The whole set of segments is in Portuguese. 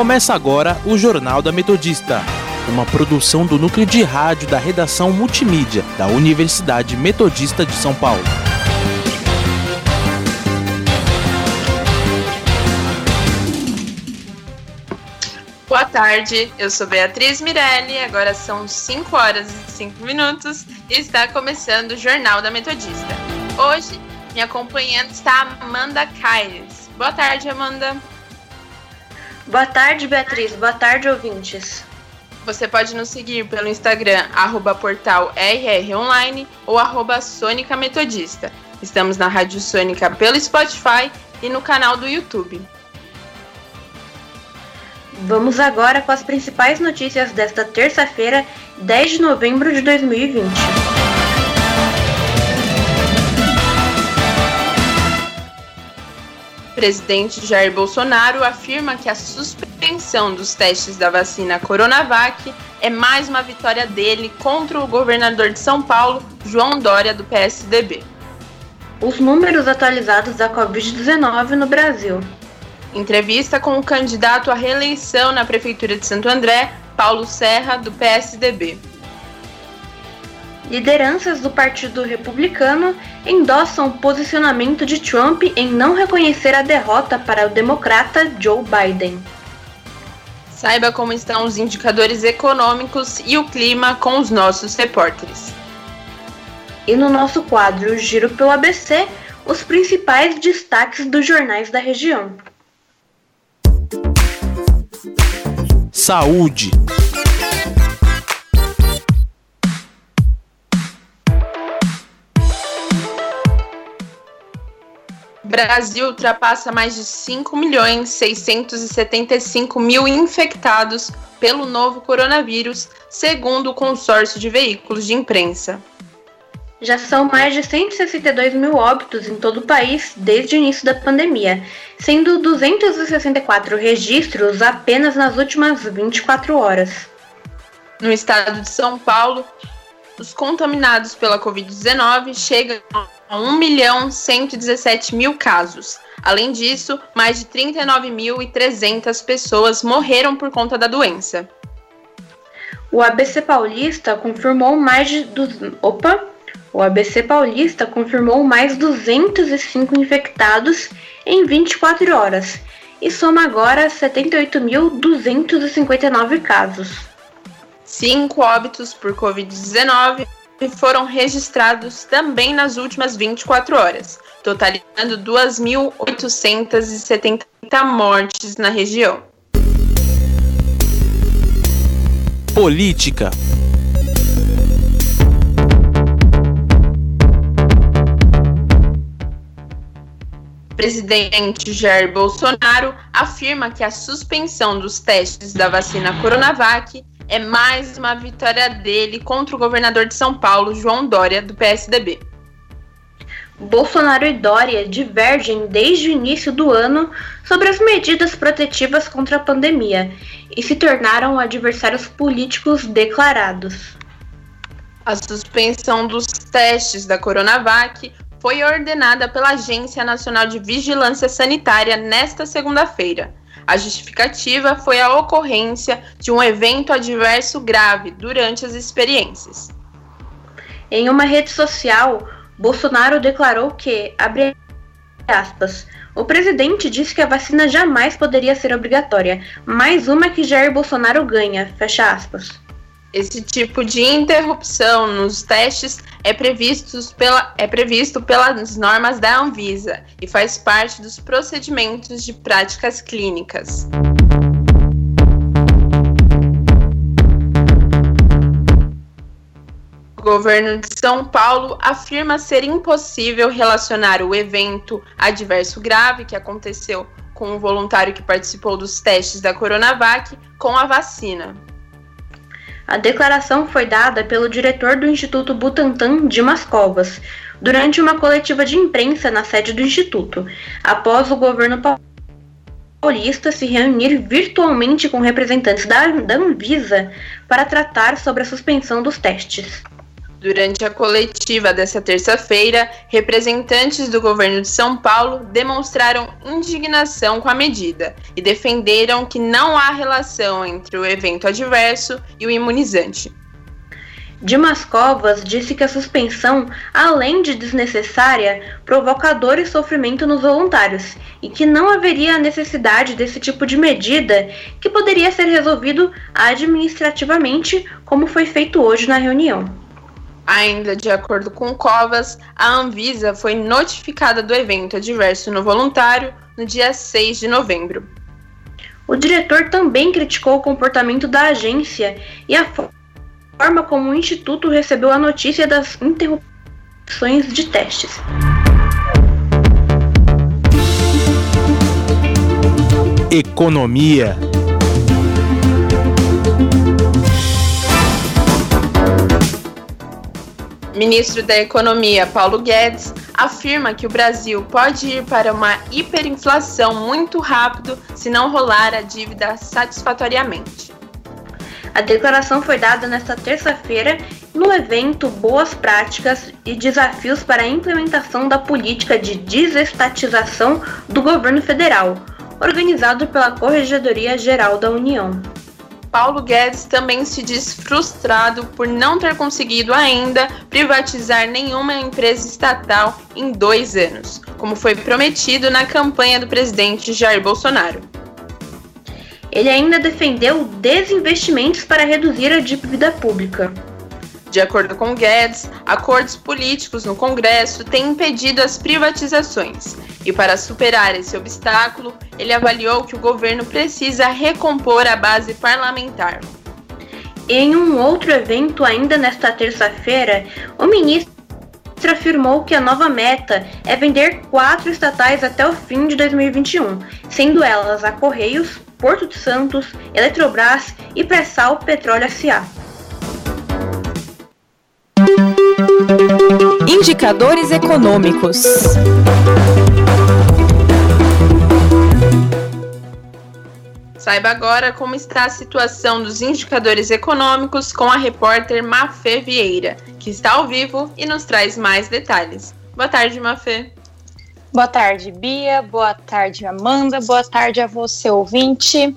Começa agora o Jornal da Metodista, uma produção do núcleo de rádio da redação multimídia da Universidade Metodista de São Paulo. Boa tarde, eu sou Beatriz Mirelli, agora são 5 horas e 5 minutos e está começando o Jornal da Metodista. Hoje, me acompanhando está Amanda Caires. Boa tarde, Amanda. Boa tarde, Beatriz. Boa tarde, ouvintes. Você pode nos seguir pelo Instagram, arroba portal rronline ou arroba Sônica Metodista. Estamos na Rádio Sônica pelo Spotify e no canal do YouTube. Vamos agora com as principais notícias desta terça-feira, 10 de novembro de 2020. Presidente Jair Bolsonaro afirma que a suspensão dos testes da vacina Coronavac é mais uma vitória dele contra o governador de São Paulo, João Dória, do PSDB. Os números atualizados da Covid-19 no Brasil. Entrevista com o candidato à reeleição na Prefeitura de Santo André, Paulo Serra, do PSDB. Lideranças do Partido Republicano endossam o posicionamento de Trump em não reconhecer a derrota para o democrata Joe Biden. Saiba como estão os indicadores econômicos e o clima com os nossos repórteres. E no nosso quadro Giro pelo ABC, os principais destaques dos jornais da região. Saúde. Brasil ultrapassa mais de 5 milhões 675 mil infectados pelo novo coronavírus, segundo o consórcio de veículos de imprensa. Já são mais de 162 mil óbitos em todo o país desde o início da pandemia, sendo 264 registros apenas nas últimas 24 horas. No estado de São Paulo, os contaminados pela Covid-19 chegam a 1 milhão 117 mil casos. Além disso, mais de 39.300 pessoas morreram por conta da doença. O ABC Paulista confirmou mais de du... Opa! O ABC Paulista confirmou mais 205 infectados em 24 horas e soma agora 78.259 casos. Cinco óbitos por Covid-19 foram registrados também nas últimas 24 horas, totalizando 2.870 mortes na região. Política. presidente Jair Bolsonaro afirma que a suspensão dos testes da vacina Coronavac é mais uma vitória dele contra o governador de São Paulo, João Dória, do PSDB. Bolsonaro e Dória divergem desde o início do ano sobre as medidas protetivas contra a pandemia e se tornaram adversários políticos declarados. A suspensão dos testes da Coronavac foi ordenada pela Agência Nacional de Vigilância Sanitária nesta segunda-feira, a justificativa foi a ocorrência de um evento adverso grave durante as experiências. Em uma rede social, Bolsonaro declarou que, abre aspas, o presidente disse que a vacina jamais poderia ser obrigatória, mais uma que Jair Bolsonaro ganha, fecha aspas. Esse tipo de interrupção nos testes é previsto, pela, é previsto pelas normas da Anvisa e faz parte dos procedimentos de práticas clínicas. O governo de São Paulo afirma ser impossível relacionar o evento adverso grave que aconteceu com um voluntário que participou dos testes da Coronavac com a vacina. A declaração foi dada pelo diretor do Instituto Butantan, Dimas Covas, durante uma coletiva de imprensa na sede do Instituto, após o governo paulista se reunir virtualmente com representantes da, Anvisa para tratar sobre a suspensão dos testes. Durante a coletiva desta terça-feira, representantes do governo de São Paulo demonstraram indignação com a medida e defenderam que não há relação entre o evento adverso e o imunizante. Dimas Covas disse que a suspensão, além de desnecessária, provoca dor e sofrimento nos voluntários e que não haveria necessidade desse tipo de medida que poderia ser resolvido administrativamente, como foi feito hoje na reunião. Ainda de acordo com Covas, a Anvisa foi notificada do evento adverso no voluntário no dia 6 de novembro. O diretor também criticou o comportamento da agência e a forma como o Instituto recebeu a notícia das interrupções de testes. Economia. Ministro da Economia Paulo Guedes afirma que o Brasil pode ir para uma hiperinflação muito rápido se não rolar a dívida satisfatoriamente. A declaração foi dada nesta terça-feira no evento Boas Práticas e Desafios para a Implementação da Política de Desestatização do Governo Federal, organizado pela Corregedoria Geral da União. Paulo Guedes também se diz frustrado por não ter conseguido ainda privatizar nenhuma empresa estatal em dois anos, como foi prometido na campanha do presidente Jair Bolsonaro. Ele ainda defendeu desinvestimentos para reduzir a dívida pública. De acordo com Guedes, acordos políticos no Congresso têm impedido as privatizações. E para superar esse obstáculo, ele avaliou que o governo precisa recompor a base parlamentar. Em um outro evento, ainda nesta terça-feira, o ministro afirmou que a nova meta é vender quatro estatais até o fim de 2021, sendo elas a Correios, Porto de Santos, Eletrobras e Pressal Petróleo S.A. Indicadores econômicos. Saiba agora como está a situação dos indicadores econômicos com a repórter Mafê Vieira, que está ao vivo e nos traz mais detalhes. Boa tarde, Mafê. Boa tarde, Bia. Boa tarde, Amanda. Boa tarde a você, ouvinte.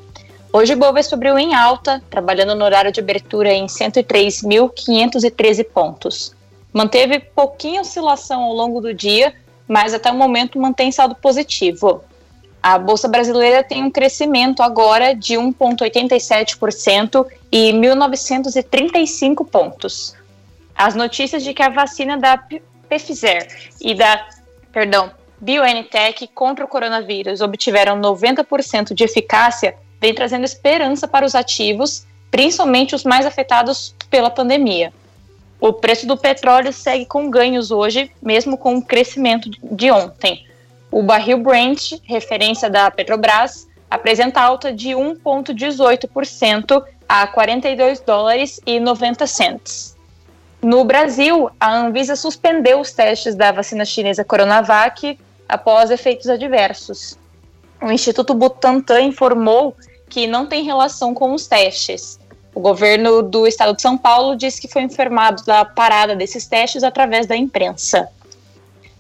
Hoje o Bovespa abriu em alta, trabalhando no horário de abertura em 103.513 pontos. Manteve pouquinha oscilação ao longo do dia, mas até o momento mantém saldo positivo. A Bolsa Brasileira tem um crescimento agora de 1,87% e 1.935 pontos. As notícias de que a vacina da Pfizer e da, perdão, BioNTech contra o coronavírus obtiveram 90% de eficácia, vem trazendo esperança para os ativos, principalmente os mais afetados pela pandemia. O preço do petróleo segue com ganhos hoje, mesmo com o crescimento de ontem. O barril Brent, referência da Petrobras, apresenta alta de 1,18% a 42 dólares e 90 cents. No Brasil, a Anvisa suspendeu os testes da vacina chinesa Coronavac após efeitos adversos. O Instituto Butantan informou que não tem relação com os testes. O governo do estado de São Paulo disse que foi informado da parada desses testes através da imprensa.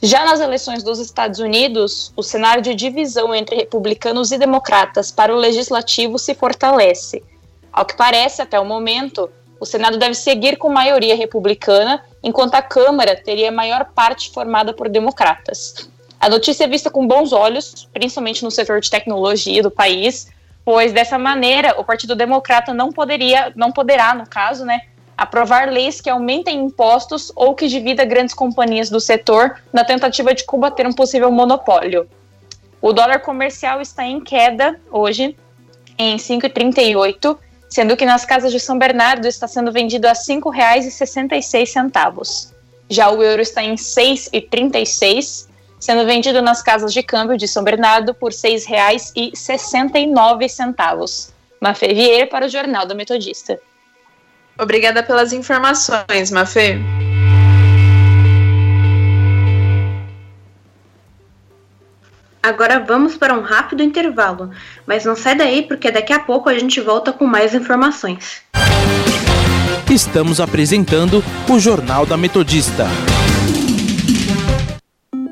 Já nas eleições dos Estados Unidos, o cenário de divisão entre republicanos e democratas para o legislativo se fortalece. Ao que parece, até o momento, o Senado deve seguir com maioria republicana, enquanto a Câmara teria maior parte formada por democratas. A notícia é vista com bons olhos, principalmente no setor de tecnologia do país, pois dessa maneira o Partido Democrata não poderia, não poderá, no caso, né, aprovar leis que aumentem impostos ou que divida grandes companhias do setor na tentativa de combater um possível monopólio. O dólar comercial está em queda hoje em 5,38, sendo que nas casas de São Bernardo está sendo vendido a R$ 5,66. Já o euro está em 6,36 sendo vendido nas casas de câmbio de São Bernardo por R$ 6,69. Mafê Vieira para o Jornal do Metodista. Obrigada pelas informações, Mafê. Agora vamos para um rápido intervalo, mas não sai daí porque daqui a pouco a gente volta com mais informações. Estamos apresentando o Jornal da Metodista.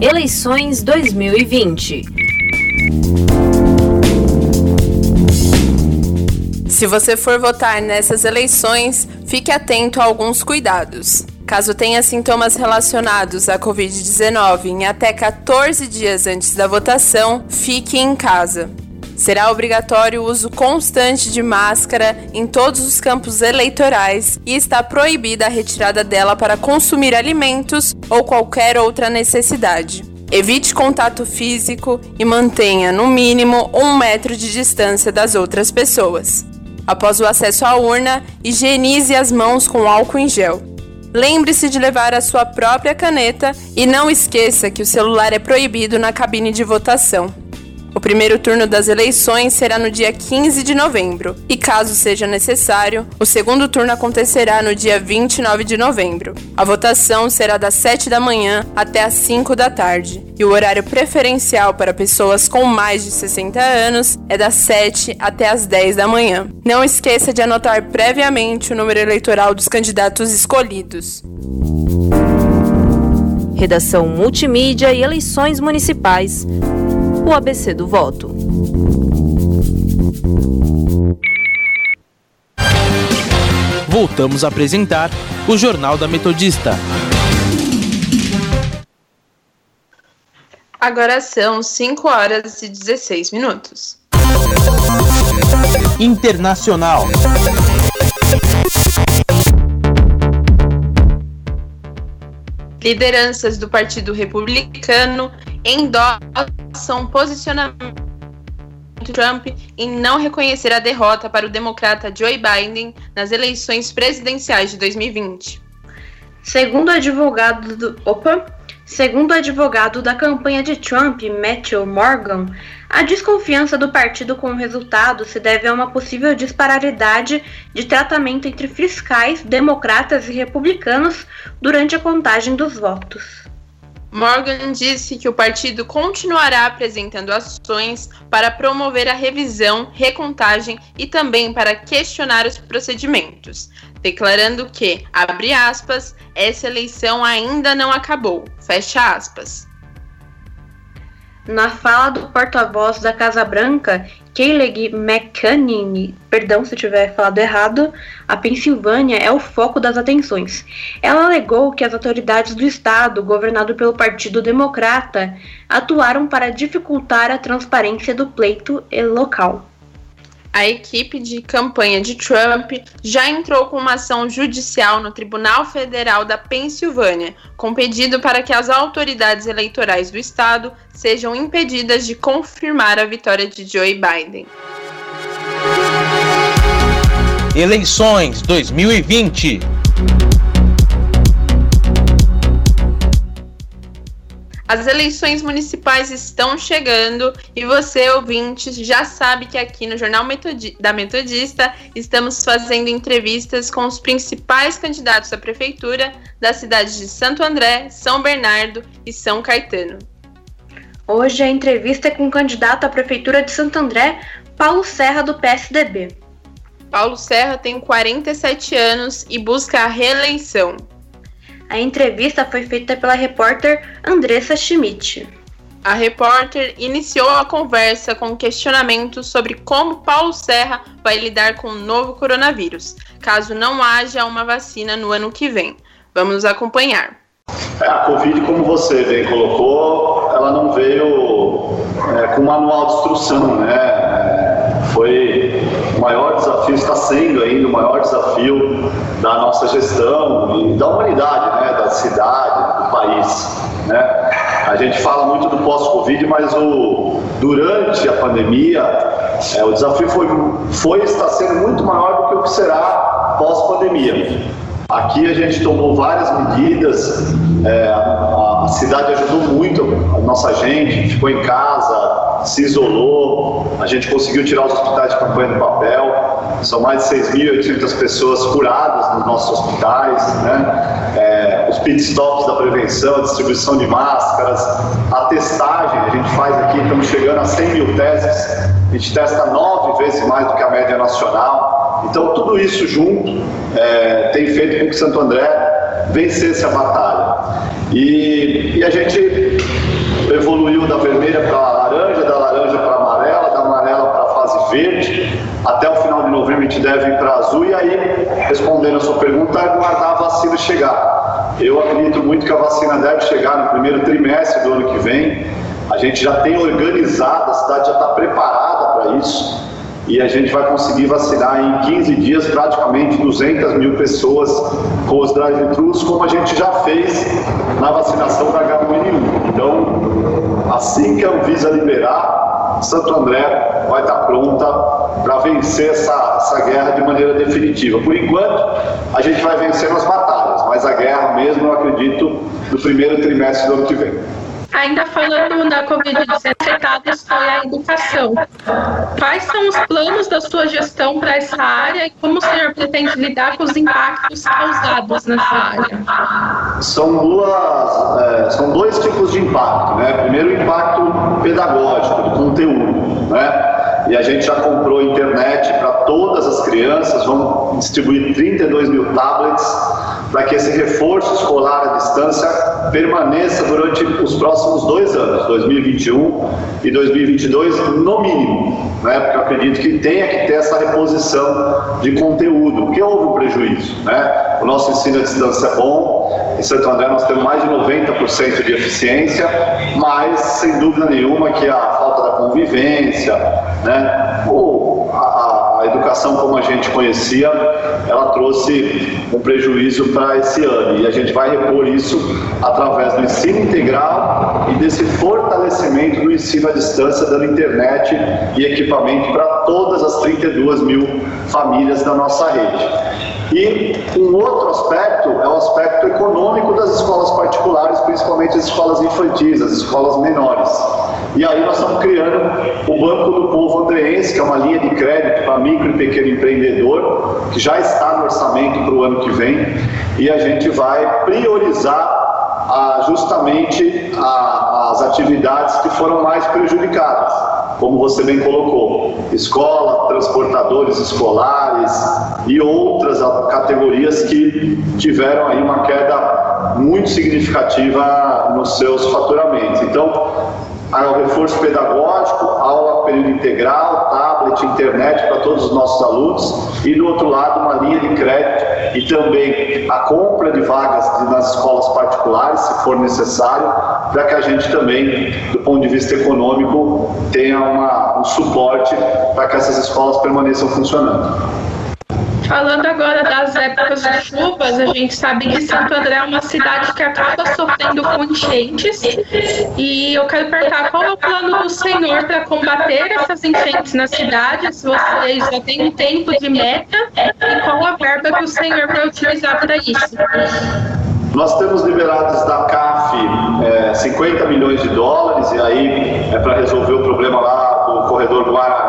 Eleições 2020. Se você for votar nessas eleições, fique atento a alguns cuidados. Caso tenha sintomas relacionados à Covid-19 em até 14 dias antes da votação, fique em casa. Será obrigatório o uso constante de máscara em todos os campos eleitorais e está proibida a retirada dela para consumir alimentos ou qualquer outra necessidade. Evite contato físico e mantenha, no mínimo, um metro de distância das outras pessoas. Após o acesso à urna, higienize as mãos com álcool em gel. Lembre-se de levar a sua própria caneta e não esqueça que o celular é proibido na cabine de votação. O primeiro turno das eleições será no dia 15 de novembro, e caso seja necessário, o segundo turno acontecerá no dia 29 de novembro. A votação será das 7 da manhã até as 5 da tarde, e o horário preferencial para pessoas com mais de 60 anos é das 7 até as 10 da manhã. Não esqueça de anotar previamente o número eleitoral dos candidatos escolhidos. Redação Multimídia e Eleições Municipais o ABC do voto. Voltamos a apresentar o Jornal da Metodista. Agora são 5 horas e 16 minutos. Internacional. Lideranças do Partido Republicano endossam posicionamento Trump em não reconhecer a derrota para o democrata Joe Biden nas eleições presidenciais de 2020. Segundo advogado do, opa, segundo advogado da campanha de Trump, Matthew Morgan, a desconfiança do partido com o resultado se deve a uma possível disparidade de tratamento entre fiscais, democratas e republicanos durante a contagem dos votos. Morgan disse que o partido continuará apresentando ações para promover a revisão, recontagem e também para questionar os procedimentos, declarando que, abre aspas, essa eleição ainda não acabou, fecha aspas. Na fala do porta-voz da Casa Branca, Kayleigh McEnany, perdão se tiver falado errado, a Pensilvânia é o foco das atenções. Ela alegou que as autoridades do estado, governado pelo Partido Democrata, atuaram para dificultar a transparência do pleito local a equipe de campanha de Trump já entrou com uma ação judicial no Tribunal Federal da Pensilvânia, com pedido para que as autoridades eleitorais do estado sejam impedidas de confirmar a vitória de Joe Biden. Eleições 2020 As eleições municipais estão chegando e você, ouvinte, já sabe que aqui no Jornal Metodi da Metodista estamos fazendo entrevistas com os principais candidatos à prefeitura das cidades de Santo André, São Bernardo e São Caetano. Hoje a entrevista é com o candidato à prefeitura de Santo André, Paulo Serra, do PSDB. Paulo Serra tem 47 anos e busca a reeleição. A entrevista foi feita pela repórter Andressa Schmidt. A repórter iniciou a conversa com questionamentos sobre como Paulo Serra vai lidar com o novo coronavírus, caso não haja uma vacina no ano que vem. Vamos acompanhar. A Covid, como você bem colocou, ela não veio é, com manual de instrução, né? Foi o maior desafio, está sendo ainda o maior desafio da nossa gestão e da humanidade, né, da cidade, do país. Né? A gente fala muito do pós-Covid, mas o, durante a pandemia, é, o desafio foi, foi está sendo muito maior do que o que será pós-pandemia. Aqui a gente tomou várias medidas, é, a, a, cidade ajudou muito a nossa gente, ficou em casa, se isolou, a gente conseguiu tirar os hospitais de campanha do papel, são mais de 6.800 pessoas curadas nos nossos hospitais, né? É, os pit stops da prevenção, a distribuição de máscaras, a testagem, a gente faz aqui, estamos chegando a 100 mil testes, a gente testa nove vezes mais do que a média nacional, então, tudo isso junto é, tem feito com que Santo André vencesse a batalha. E, e a gente evoluiu da vermelha para a laranja, da laranja para a amarela, da amarela para a fase verde. Até o final de novembro a gente deve ir para azul. E aí, respondendo a sua pergunta, aguardar a vacina chegar. Eu acredito muito que a vacina deve chegar no primeiro trimestre do ano que vem. A gente já tem organizado, a cidade já está preparada para isso e a gente vai conseguir vacinar em 15 dias praticamente 200 mil pessoas com os drive-thrus, como a gente já fez na vacinação da H1N1. Então, assim que a Anvisa liberar, Santo André vai estar pronta para vencer essa, essa guerra de maneira definitiva. Por enquanto, a gente vai vencer as batalhas, mas a guerra mesmo, eu acredito, no primeiro trimestre do ano que vem. Ainda falando da Covid-19 afetados foi a educação. Quais são os planos da sua gestão para essa área e como o senhor pretende lidar com os impactos causados nessa área? São, duas, é, são dois tipos de impacto. Né? Primeiro, o impacto pedagógico, do conteúdo. Né? E a gente já comprou internet para todas as crianças, vamos distribuir 32 mil tablets para que esse reforço escolar à distância permaneça durante os próximos dois anos, 2021 e 2022, no mínimo, né? porque eu acredito que tenha que ter essa reposição de conteúdo, porque houve um prejuízo. Né? O nosso ensino à distância é bom, em Santo André nós temos mais de 90% de eficiência, mas sem dúvida nenhuma que a falta da convivência, né? Educação como a gente conhecia, ela trouxe um prejuízo para esse ano e a gente vai repor isso através do ensino integral e desse fortalecimento do ensino à distância, dando internet e equipamento para todas as 32 mil famílias da nossa rede. E um outro aspecto é o aspecto econômico das escolas particulares, principalmente as escolas infantis, as escolas menores. E aí nós estamos criando o Banco do Povo Andreense, que é uma linha de crédito para micro e pequeno empreendedor, que já está no orçamento para o ano que vem, e a gente vai priorizar ah, justamente a, as atividades que foram mais prejudicadas, como você bem colocou, escola, transportadores escolares e outras categorias que tiveram aí uma queda muito significativa nos seus faturamentos. Então, ao reforço pedagógico, aula período integral, tablet, internet para todos os nossos alunos e do outro lado uma linha de crédito e também a compra de vagas nas escolas particulares, se for necessário, para que a gente também, do ponto de vista econômico, tenha uma, um suporte para que essas escolas permaneçam funcionando. Falando agora das épocas de chuvas, a gente sabe que Santo André é uma cidade que acaba sofrendo com enchentes. E eu quero perguntar qual é o plano do Senhor para combater essas enchentes na cidade, se vocês já têm um tempo de meta e qual a verba que o Senhor vai utilizar para isso. Nós temos liberados da CAF é, 50 milhões de dólares, e aí é para resolver o problema lá do corredor Guaraná,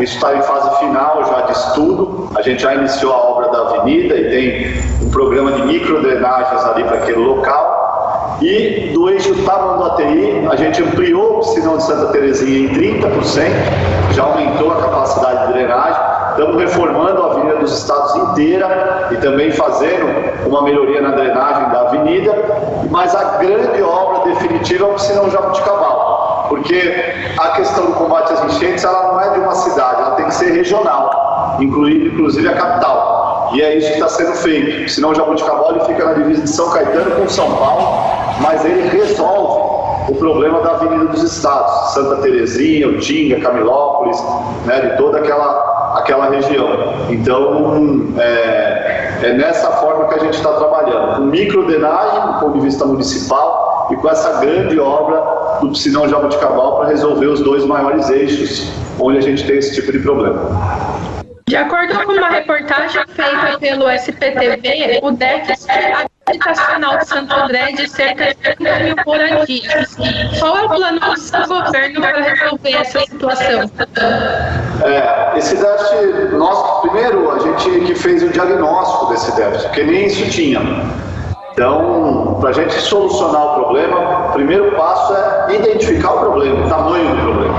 Isso está em fase final já de estudo. A gente já iniciou a obra da avenida e tem um programa de microdrenagens ali para aquele local. E do eixo Tamanduateí, a gente ampliou o piscinão de Santa Terezinha em 30%, já aumentou a capacidade de drenagem. Estamos reformando a Avenida dos Estados inteira e também fazendo uma melhoria na drenagem da avenida, mas a grande obra definitiva é o piscinão Jabuticabal, porque a questão do combate às enchentes ela não é de uma cidade, ela tem que ser regional, incluindo inclusive a capital. E é isso que está sendo feito. Senão o ele fica na divisa de São Caetano com São Paulo, mas ele resolve o problema da Avenida dos Estados, Santa Terezinha, Utinga, Camilópolis, né, de toda aquela aquela região. Então, é, é nessa forma que a gente está trabalhando, com microdenagem do ponto de vista municipal e com essa grande obra do Piscinão Jabuticabal para resolver os dois maiores eixos onde a gente tem esse tipo de problema. De acordo com uma reportagem feita pelo SPTV, o déficit habitacional de Santo André é de cerca de 30 mil moradias. Qual é o plano do seu governo para resolver essa situação? É, esse déficit, nós, primeiro, a gente que fez o diagnóstico desse déficit, porque nem isso tinha. Então, para a gente solucionar o problema, o primeiro passo é identificar o problema, o tamanho do problema.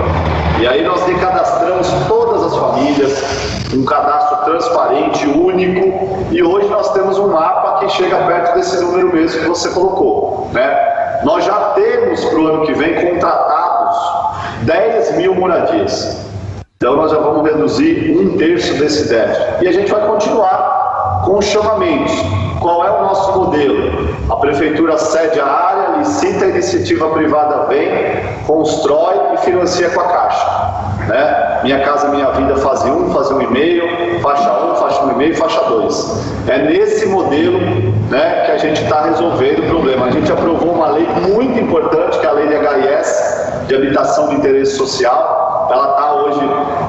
E aí nós decadastramos todas as famílias, um cadastro transparente, único, e hoje nós temos um mapa que chega perto desse número mesmo que você colocou. Né? Nós já temos para o ano que vem contratados 10 mil moradias. Então nós já vamos reduzir um terço desse déficit. E a gente vai continuar com chamamentos. Qual é o nosso modelo? A prefeitura cede a área, licita a iniciativa privada vem, constrói e financia com a Caixa. Né? Minha Casa Minha Vida fase 1, fase 1 e meio, faixa 1, faixa 1 e meio, faixa 2. É nesse modelo né, que a gente está resolvendo o problema. A gente aprovou uma lei muito importante, que é a lei de HIS, de habitação de interesse social. Ela está hoje,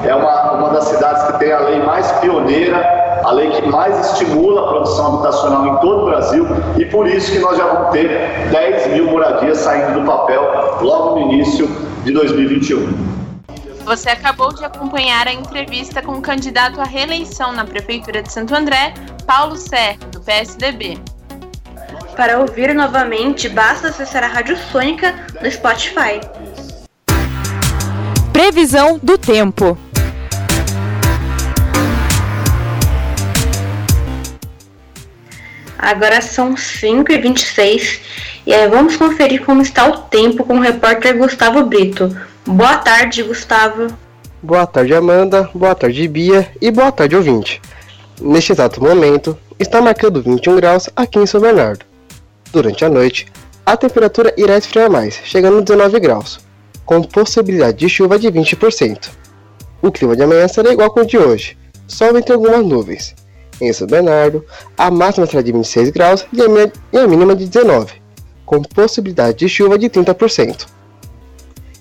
é uma, uma das cidades que tem a lei mais pioneira, a lei que mais estimula a produção habitacional em todo o Brasil e por isso que nós já vamos ter 10 mil moradias saindo do papel logo no início de 2021. Você acabou de acompanhar a entrevista com o candidato à reeleição na Prefeitura de Santo André, Paulo Serra, do PSDB. Para ouvir novamente, basta acessar a Rádio Sônica no Spotify. Previsão do tempo. Agora são 5h26 e aí vamos conferir como está o tempo com o repórter Gustavo Brito. Boa tarde, Gustavo. Boa tarde, Amanda. Boa tarde, Bia. E boa tarde, ouvinte. Neste exato momento, está marcando 21 graus aqui em São Bernardo. Durante a noite, a temperatura irá esfriar mais, chegando a 19 graus, com possibilidade de chuva de 20%. O clima de amanhã será igual com o de hoje, sol entre algumas nuvens. Em São Bernardo, a máxima será de 26 graus e a mínima de 19, com possibilidade de chuva de 30%.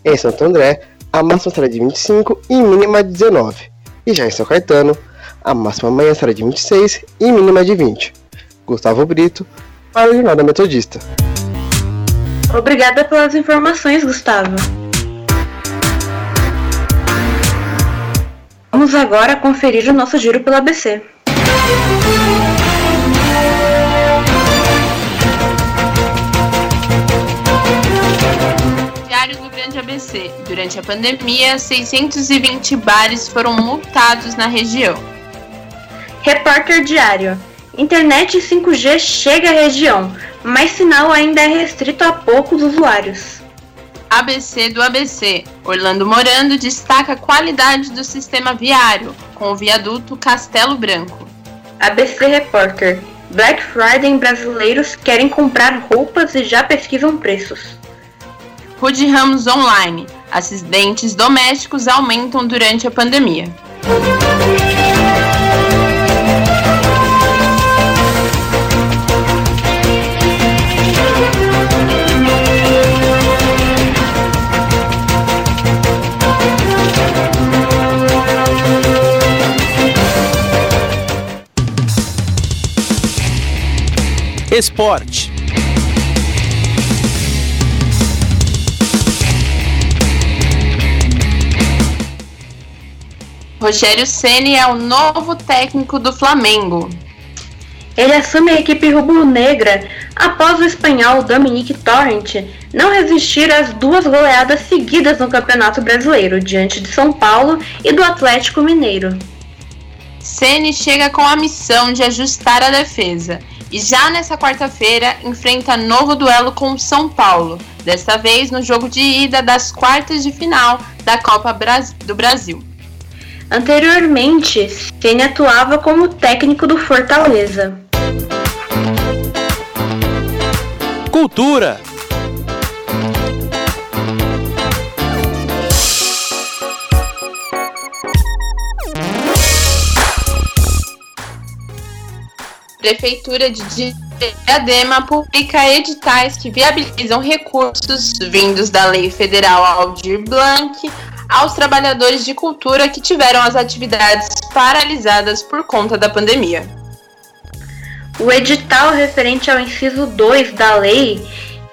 Em Santo André, a máxima será de 25 e mínima de 19. E já em São Caetano, a máxima amanhã será de 26 e mínima de 20. Gustavo Brito, para o Jornal da Metodista. Obrigada pelas informações, Gustavo. Vamos agora conferir o nosso giro pelo ABC. Grande ABC. Durante a pandemia, 620 bares foram multados na região. Repórter Diário. Internet 5G chega à região, mas sinal ainda é restrito a poucos usuários. ABC do ABC. Orlando Morando destaca a qualidade do sistema viário, com o viaduto Castelo Branco. ABC Repórter. Black Friday brasileiros querem comprar roupas e já pesquisam preços. Rude Ramos Online. Acidentes domésticos aumentam durante a pandemia. Esporte. Rogério Ceni é o novo técnico do Flamengo. Ele assume a equipe rubro-negra após o espanhol Dominique Torrent não resistir às duas goleadas seguidas no Campeonato Brasileiro, diante de São Paulo e do Atlético Mineiro. Ceni chega com a missão de ajustar a defesa e já nessa quarta-feira enfrenta novo duelo com o São Paulo, desta vez no jogo de ida das quartas de final da Copa do Brasil. Anteriormente, Ceni atuava como técnico do Fortaleza. Cultura. Prefeitura de Diadema publica editais que viabilizam recursos vindos da Lei Federal Aldir Blanc aos trabalhadores de cultura que tiveram as atividades paralisadas por conta da pandemia. O edital referente ao inciso 2 da lei,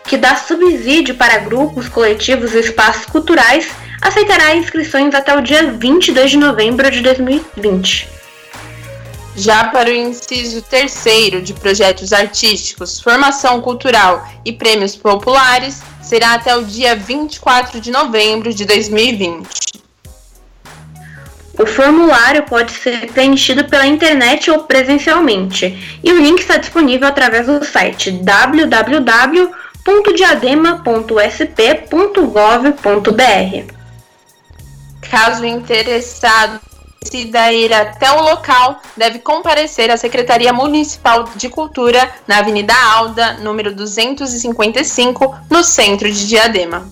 que dá subsídio para grupos, coletivos e espaços culturais, aceitará inscrições até o dia 22 de novembro de 2020. Já para o inciso terceiro de projetos artísticos, formação cultural e prêmios populares, será até o dia 24 de novembro de 2020. O formulário pode ser preenchido pela internet ou presencialmente, e o link está disponível através do site www.diadema.sp.gov.br. Caso interessado decida ir até o local, deve comparecer à Secretaria Municipal de Cultura, na Avenida Alda, número 255, no centro de Diadema.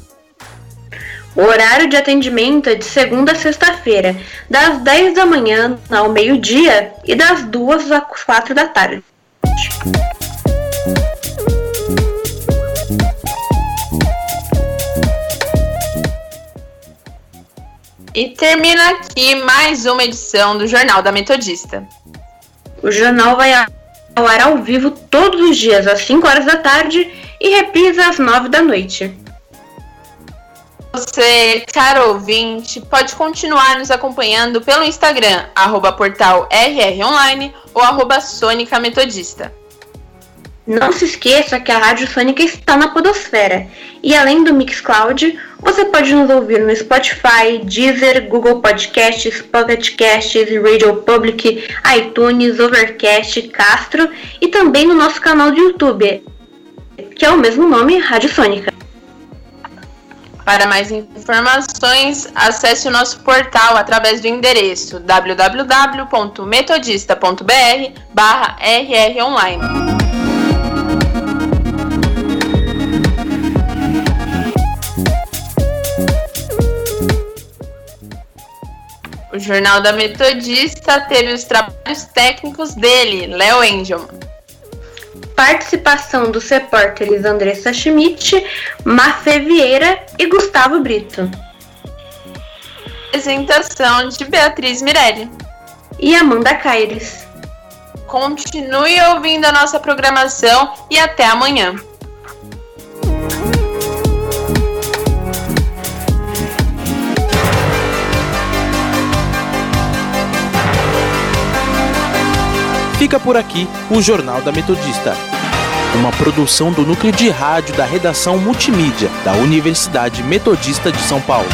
O horário de atendimento é de segunda a sexta-feira, das 10 da manhã ao meio-dia e das 2 às 4 da tarde. E termina aqui mais uma edição do Jornal da Metodista. O jornal vai ao ar ao vivo todos os dias às 5 horas da tarde e reprisa às 9 da noite. Você, caro ouvinte, pode continuar nos acompanhando pelo Instagram, arroba portal RROnline ou arroba Sônica Metodista. Não se esqueça que a Rádio Sônica está na Podosfera. E além do Mixcloud, você pode nos ouvir no Spotify, Deezer, Google Podcasts, Pocket Casts, Radio Public, iTunes, Overcast, Castro e também no nosso canal do YouTube, que é o mesmo nome, Rádio Sônica. Para mais informações, acesse o nosso portal através do endereço www.metodista.br Jornal da Metodista teve os trabalhos técnicos dele, Léo Engelman. Participação dos repórteres Andressa Schmidt, Mafê Vieira e Gustavo Brito. Apresentação de Beatriz Mirelli. E Amanda Caires. Continue ouvindo a nossa programação e até amanhã. Fica por aqui o Jornal da Metodista, uma produção do núcleo de rádio da redação multimídia da Universidade Metodista de São Paulo.